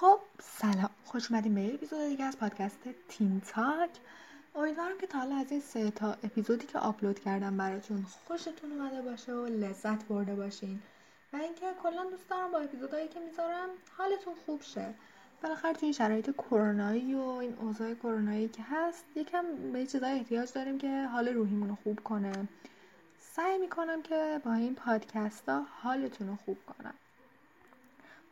خب سلام. خوش اومدیم به اپیزود دیگه از پادکست تین تاک. امیدوارم که تا حالا از این سه تا اپیزودی که آپلود کردم براتون خوشتون اومده باشه و لذت برده باشین. و اینکه کلا دوست دارم با اپیزودهایی که می‌ذارم حالتون خوب شه. بالاخره توی شرایط کرونایی و این اوضاع کرونایی که هست یکم به چیزای احتیاج داریم که حال روحیمون رو خوب کنه. سعی می‌کنم که با این پادکست ها حالتون رو خوب کنم.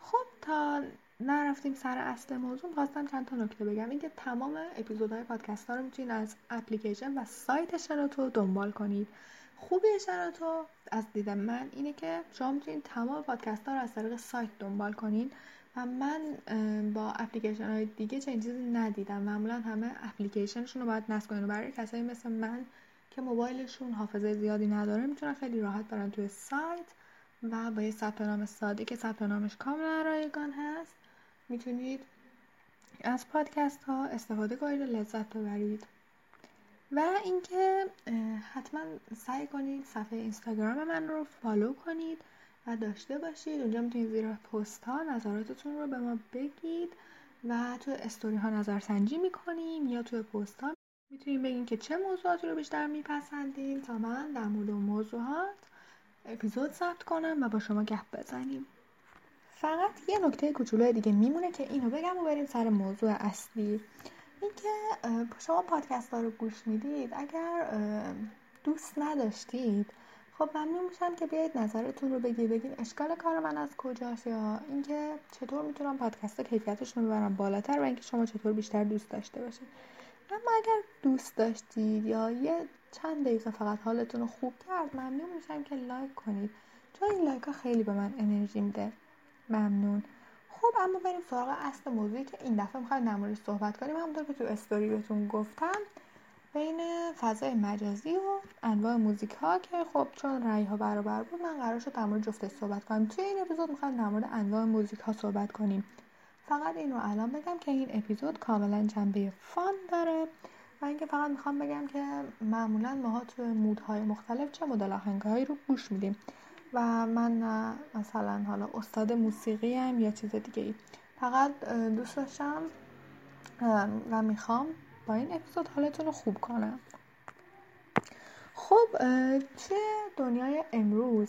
خب تا نرفتیم سر اصل موضوع خواستم چند تا نکته بگم. اینکه تمام اپیزودهای پادکست ها رو می‌تونید از اپلیکیشن و سایت شنوتو دنبال کنید. خوبی شنوتو از دید من اینه که شما می‌تونید تمام پادکست ها رو از طریق سایت دنبال کنید و من با اپلیکیشن های دیگه چنین چیزی ندیدم. معمولا همه اپلیکیشنشون رو باید نصب کنید. برای کسایی مثل من که موبایلشون حافظه زیادی نداره می‌تونن خیلی راحت برن توی سایت و با یه ثبت نام ساده که ثبت نامش کاملا رایگان هست. می‌تونید از پادکست ها استفاده کنید و لذت ببرید. و اینکه حتما سعی کنید صفحه اینستاگرام من رو فالو کنید و داشته باشید. اونجا می‌تونید زیر پست ها نظراتتون رو به ما بگید و تو استوری ها نظرسنجی می‌کنیم یا تو پست ها می‌تونید بگید که چه موضوعاتی رو بیشتر میپسندین. تا من در مورد موضوعات اپیزود ثبت کنم و با شما گپ بزنیم. فقط یه نکته کوچولو دیگه میمونه که اینو بگم و بریم سر موضوع اصلی. اینکه شما پادکست ها رو گوش می‌دید اگر دوست نداشتید خب ممنون میشم که بیاید نظرتون رو بگید بگید اشکال کار من از کجاست یا اینکه چطور می‌تونم پادکست کیفیتشون رو ببرم بالاتر و اینکه شما چطور بیشتر دوست داشته باشید. اما اگر دوست داشتید یا یه چند دقیقه فقط حالتون رو خوب کرد ممنون میشم که لایک کنید چون این لایک ها خیلی به من انرژی میده. ممنون. خب اما بریم سراغ اصل موضوعی که این دفعه می‌خوایم در صحبت کنیم. همونطور که تو استوری بهتون گفتم بین فضای مجازی و انواع موزیک ها که خب چون رأی ها برابر بود من قرار شد در مورد جفتش صحبت کنم. توی این اپیزود می‌خوایم در مورد انواع موزیک ها صحبت کنیم. فقط این رو الان بگم که این اپیزود کاملا جنبه فان داره و اینکه فقط می‌خوام بگم که معمولا ماها توی مودهای مختلف چه مدل آهنگهایی رو گوش میدیم. و من مثلا حالا استاد موسیقی هم یا چیز دیگه ای فقط دوست داشتم و می‌خوام با این اپیزود حالتون رو خوب کنم. خب توی دنیای امروز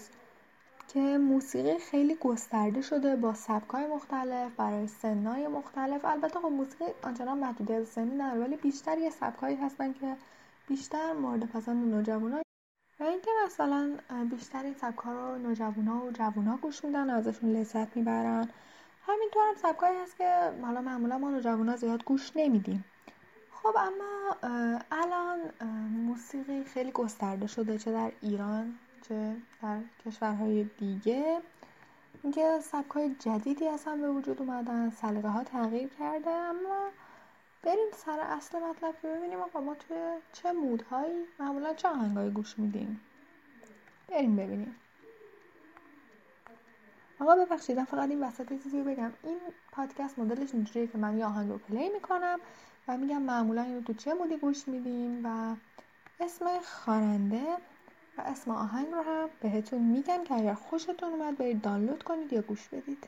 که موسیقی خیلی گسترده شده با سبکای مختلف برای سنای مختلف. البته خب موسیقی آنچنان محدودیت سنی نداره ولی بیشتر یه سبکایی هستن که بیشتر مورد پسند نوجوانا و اینکه مثلا بیشتر این سبکا رو نوجوانا و جوونا گوش میدن و ازشون لذت می‌برن. همینطور هم سبکایی هست که حالا معمولا ما نوجوانا زیاد گوش نمیدیم. خب اما الان موسیقی خیلی گسترده شده چه در ایران چه در کشورهای دیگه. اینکه سبکای جدیدی اصلا به وجود اومدن سلیقه ها تغییر کرده اما بریم سر اصل مطلب که ببینیم آقا. ما توی چه مودهایی؟ معمولا چه آهنگایی گوش میدیم؟ بریم ببینیم. آقا ببخشید فقط این وسط چیزی بگم. این پادکست مدلش اینجوریه که من یه آهنگ رو پلی می‌کنم و میگم معمولا اینو تو چه مودی گوش میدیم و اسم خواننده و اسم آهنگ رو هم بهتون میگم که اگر خوشتون اومد برید دانلود کنید یا گوش بدید.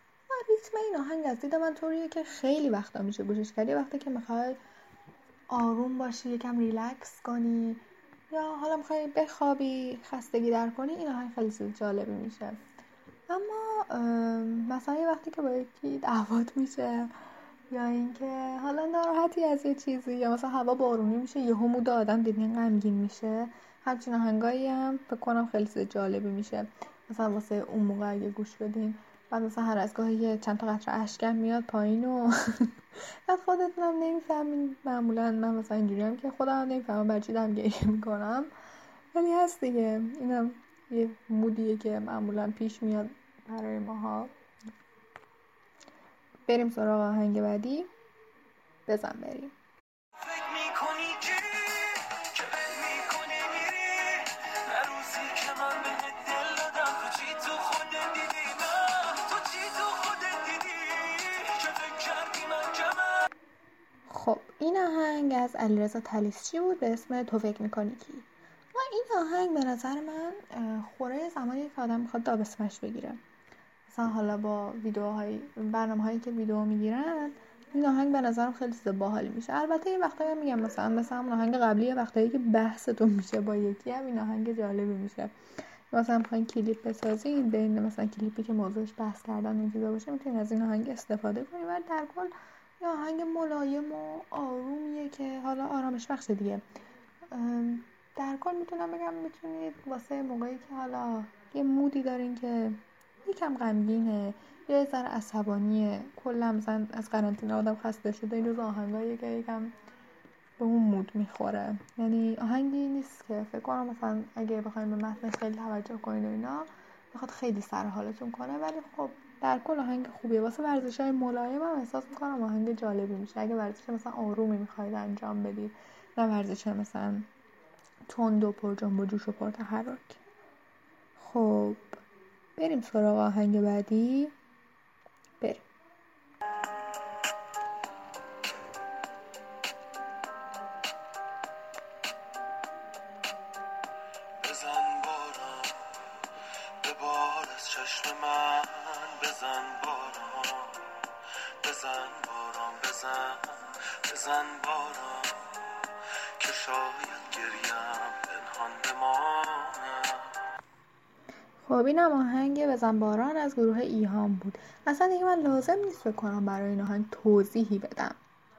ریتم این آهنگ از دید من طوریه که خیلی وقتا میشه گوشش کردی وقتی که می‌خوای آروم باشی یکم ریلکس کنی یا حالا می‌خوای بخوابی خستگی در کنی این آهنگ خیلی چیز جالبی میشه. اما مثلا یه وقتی که با یکی دعوات میشه یا اینکه حالا ناراحتی از یه چیزی یا مثلا هوا بارونی میشه یه مود آدم دیدین غمگین میشه. همچین آهنگایی هم فکر کنم خیلی چیز جالبی میشه. مثلا واسه اون موقع اگه گوش بدین. بعد مثلا هر از گاهی یه چند تا قطره اشکم میاد پایین و بعد خودتونم نمی‌فهمین. معمولا من مثلا اینجوری هم که خودم نمی‌فهمم بر چی دارم گریه می‌کنم. ولی هست دیگه. اینم یه مودیه که معمولا پیش میاد برای ماها. بریم سراغ آهنگ بعدی. بزن بریم. این آهنگ از علیرضا تلیسچی بود به اسم تو فکر می‌کنی کی؟ و این آهنگ به نظر من خوره زمانی که آدم می‌خواد دابسمش بگیره. مثلا حالا با ویدیوهای برنامه هایی که ویدیو می‌گیرن این آهنگ به نظرم خیلی چیز باحالی میشه. البته یه وقتایی میگم مثلا مثلا همون آهنگ قبلی وقتایی که بحثتون میشه با یکی هم این آهنگ جالبی میشه. مثلا می‌خواین کلیپ بسازین بین مثلا کلیپی که موضوعش بحث کردن این چیزا باشه می‌تونین از این آهنگ استفاده کنید و در کل یه آهنگ ملایم و آرومیه که حالا آرامش بخش دیگه. در کل می‌تونم بگم می‌تونید واسه موقعی که حالا یه مودی دارین که یکم غمگینه یه ذره عصبانیه کلا مثلا از قرنطینه آدم خسته شده این روز آهنگایی که یکم به اون مود می‌خوره. یعنی آهنگی نیست که فکر کنم مثلا اگه بخوایم به متنش خیلی توجه کنید و اینا بخواد خیلی سر حالتون کنه ولی خب در کل آهنگ خوبیه. واسه ورزش های ملایم هم احساس می‌کنم آهنگ جالبی میشه. اگه ورزش مثلا آرومی می‌خواید انجام بدید نه ورزش مثلا تند و پر جنب و جوش و پر خب بریم سراغ آهنگ بعدی. بار از چشم من بزن باران بزن باران بزن بزن باران. که شاید گریم پنهان بمانم. خب اینم آهنگ بزن باران از گروه ایهام بود. اصلا دیگه من لازم نیست بکنم برای این آهنگ توضیحی بدم.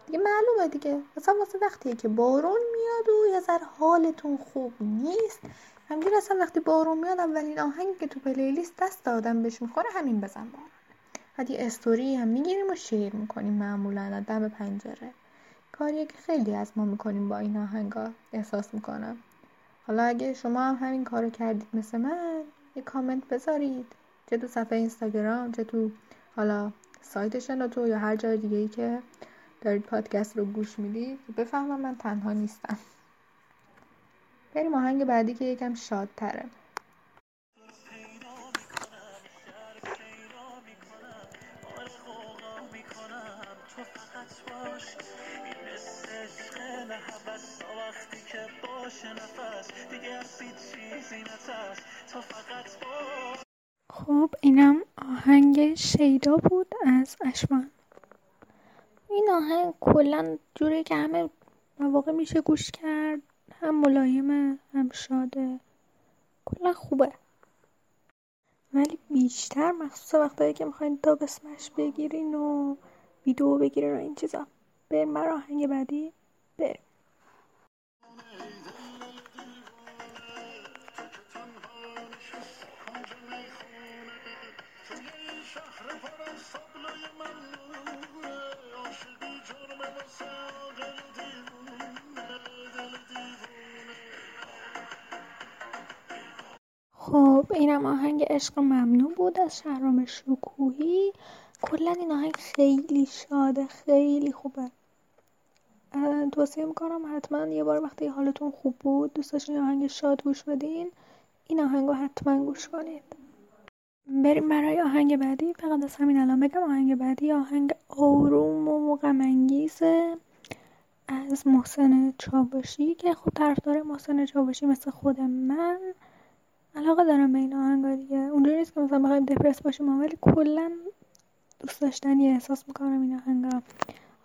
دیگه معلومه دیگه. مثلا واسه وقتیه که بارون میاد و یه ذره حالتون خوب نیست. همینجور اصلا وقتی بارون میاد اولین آهنگی که تو پلیلیست دست آدم بهش می‌خوره همین بزن باران بعد یه استوری هم می‌گیریم و شیر می‌کنیم معمولا دم پنجره. کاریه که خیلی از ما می‌کنیم با این آهنگا احساس می‌کنم. حالا اگه شما هم همین کارو کردید مثل من یه کامنت بذارید. چه تو صفحه اینستاگرام چه تو حالا سایت شنوتو یا هر جای دیگه ای که دارید پادکست رو گوش می‌دید. بفهمم من تنها نیستم. بریم آهنگ بعدی که یکم شادتره. خب اینم آهنگ شیدا بود از اشمان این آهنگ کلا جوری که همه مواقع میشه گوش کرد. هم ملایمه هم شاده کلا خوبه. ولی بیشتر مخصوص وقتایی که می‌خواین تا بسمش بگیرین و ویدیو بگیرین و این چیزا. بریم برای آهنگ بعدی بریم. خب اینم آهنگ عشق ممنوع بود از شهرام شکوهی. کلا این آهنگ خیلی شاده خیلی خوبه. توصیه می‌کنم حتما یه بار وقتی حالتون خوب بود دوست داشتین آهنگ شاد گوش بدین. این آهنگ رو حتما گوش کنید. بریم برای آهنگ بعدی. فقط از همین الان بگم آهنگ بعدی آهنگ آروم و انگیزه از محسن چابشی که خود طرفدار محسن چابشی مثل خود من. علاقه دارم به این آهنگا دیگه. اونجوری نیست که مثلا بخوایم دپرس باشیم ولی کلا دوست داشتنی احساس می‌کنم این آهنگا.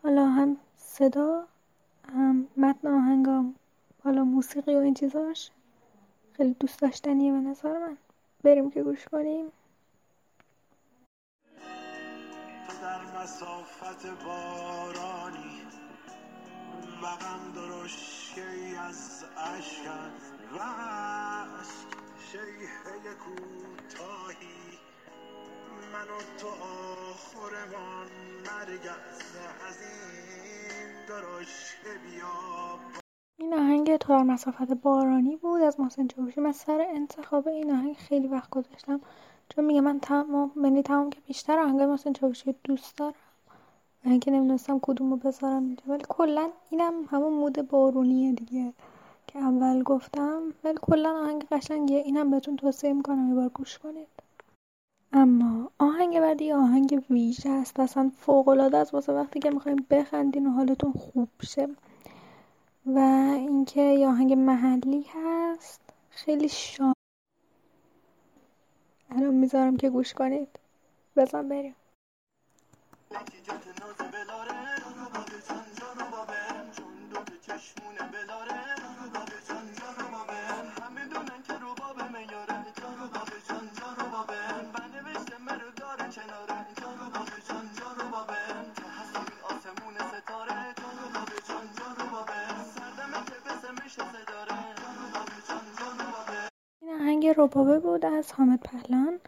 حالا هم صدا هم متن آهنگا حالا موسیقی و این چیزاش. خیلی دوست داشتنیه به نظر من. بریم که گوش کنیم. در مسافت بارانی وقم درشکی از عشق و شیهه کوتاهی. من و تو آخرمان مرگ از این درشکه بیا این آهنگ تار مسافت بارانی بود از محسن چوشی من سر انتخاب این آهنگ خیلی وقت گذاشتم. چون میگه من تمام منی تمام که بیشتر آهنگ محسن چوشی دوست دارم. اینکه نمی‌دونستم کدوم رو بذارم اینجا. ولی کلا اینم همون مود بارونیه دیگه. که اول گفتم ولی کلا آهنگ قشنگیه. اینم بهتون توصیه می‌کنم یه بار گوش کنید. اما آهنگ بعدی آهنگ ویژه است. اصلا فوق العاده است. واسه وقتی که می‌خوایم بخندین و حالتون خوب شه. و اینکه یه آهنگ محلی هست. خیلی شان الان می‌ذارم که گوش کنید. بزن بریم. آهنگ روبابه بود از حامد پهلان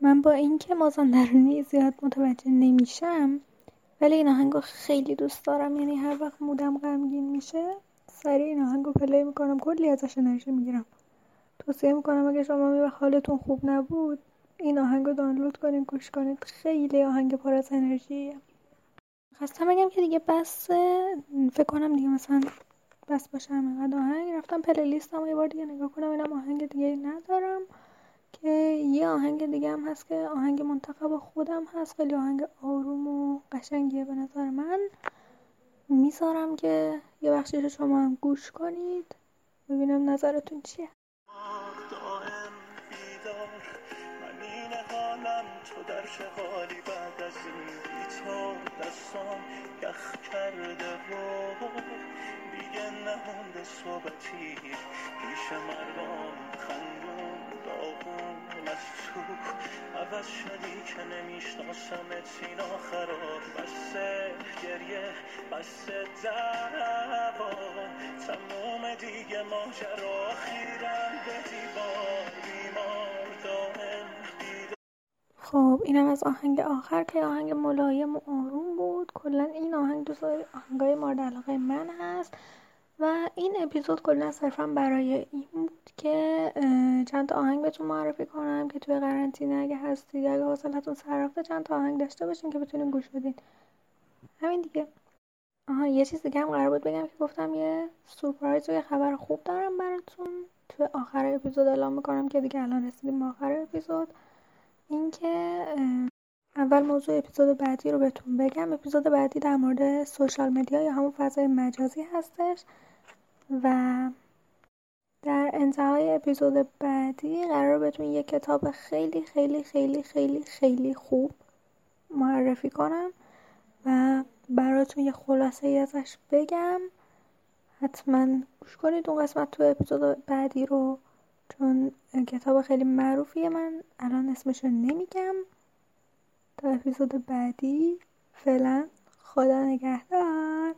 من با اینکه مازندرانی زیاد متوجه نمیشم ولی این آهنگو خیلی دوست دارم. یعنی هر وقت مودم غمگین میشه سریع این آهنگو پلی می‌کنم. کلی ازش انرژی می‌گیرم. توصیه می‌کنم اگه شما حالتون خوب نبود این آهنگو دانلود کنید گوش کنید. خیلی آهنگ پر از انرژیه. خواستم بگم که دیگه بس فکر کنم دیگه مثلا بس باشم اینقدر آهنگ رفتم پلیلیستم یه بار دیگه نگاه کنم اینم آهنگ دیگه ندارم که یه آهنگ دیگه هم هست که آهنگ منتخب خودم هست خیلی آهنگ آروم و قشنگیه به نظر من. می‌ذارم که یه بخشیش شما هم گوش کنید. ببینم نظرتون چیه. دیگه نمونده صحبتی. پیش مردم خندون داغون از تو عوض شدی که نمی‌شناسم سین آخرات بسه گریه بسه دعوا. تموم دیگه ماجرا خیرم به دیوار. بیمار دائم خب اینم از آهنگ آخر که آهنگ ملایم و آروم بود. کلا این آهنگ دوست آهنگای مورد علاقه من هست. و این اپیزود کلا صرفا برای این بود که چند تا آهنگ بهتون معرفی کنم که توی قرنطینه اگه هستید اگه حوصلتون سر رفته چند تا آهنگ داشته باشین که بتونین گوش بدین. همین دیگه. آها یه چیز دیگه هم قرار بود بگم که گفتم یه سورپرایز و یه خبر خوب دارم براتون. توی آخر اپیزود اعلام می‌کنم که دیگه الان رسیدیم به آخر اپیزود. اینکه اول موضوع اپیزود بعدی رو بهتون بگم. اپیزود بعدی در مورد سوشال مدیا یا همون فضای مجازی هستش. و در انتهای اپیزود بعدی قرار بهتون یه کتاب خیلی خیلی خیلی خیلی خیلی خوب معرفی کنم و براتون یه خلاصه ای ازش بگم. حتما گوش کنید اون قسمت تو اپیزود بعدی رو چون کتاب خیلی معروفیه من الان اسمش رو نمیگم. تا اپیزود بعدی فعلا خدا نگهدار.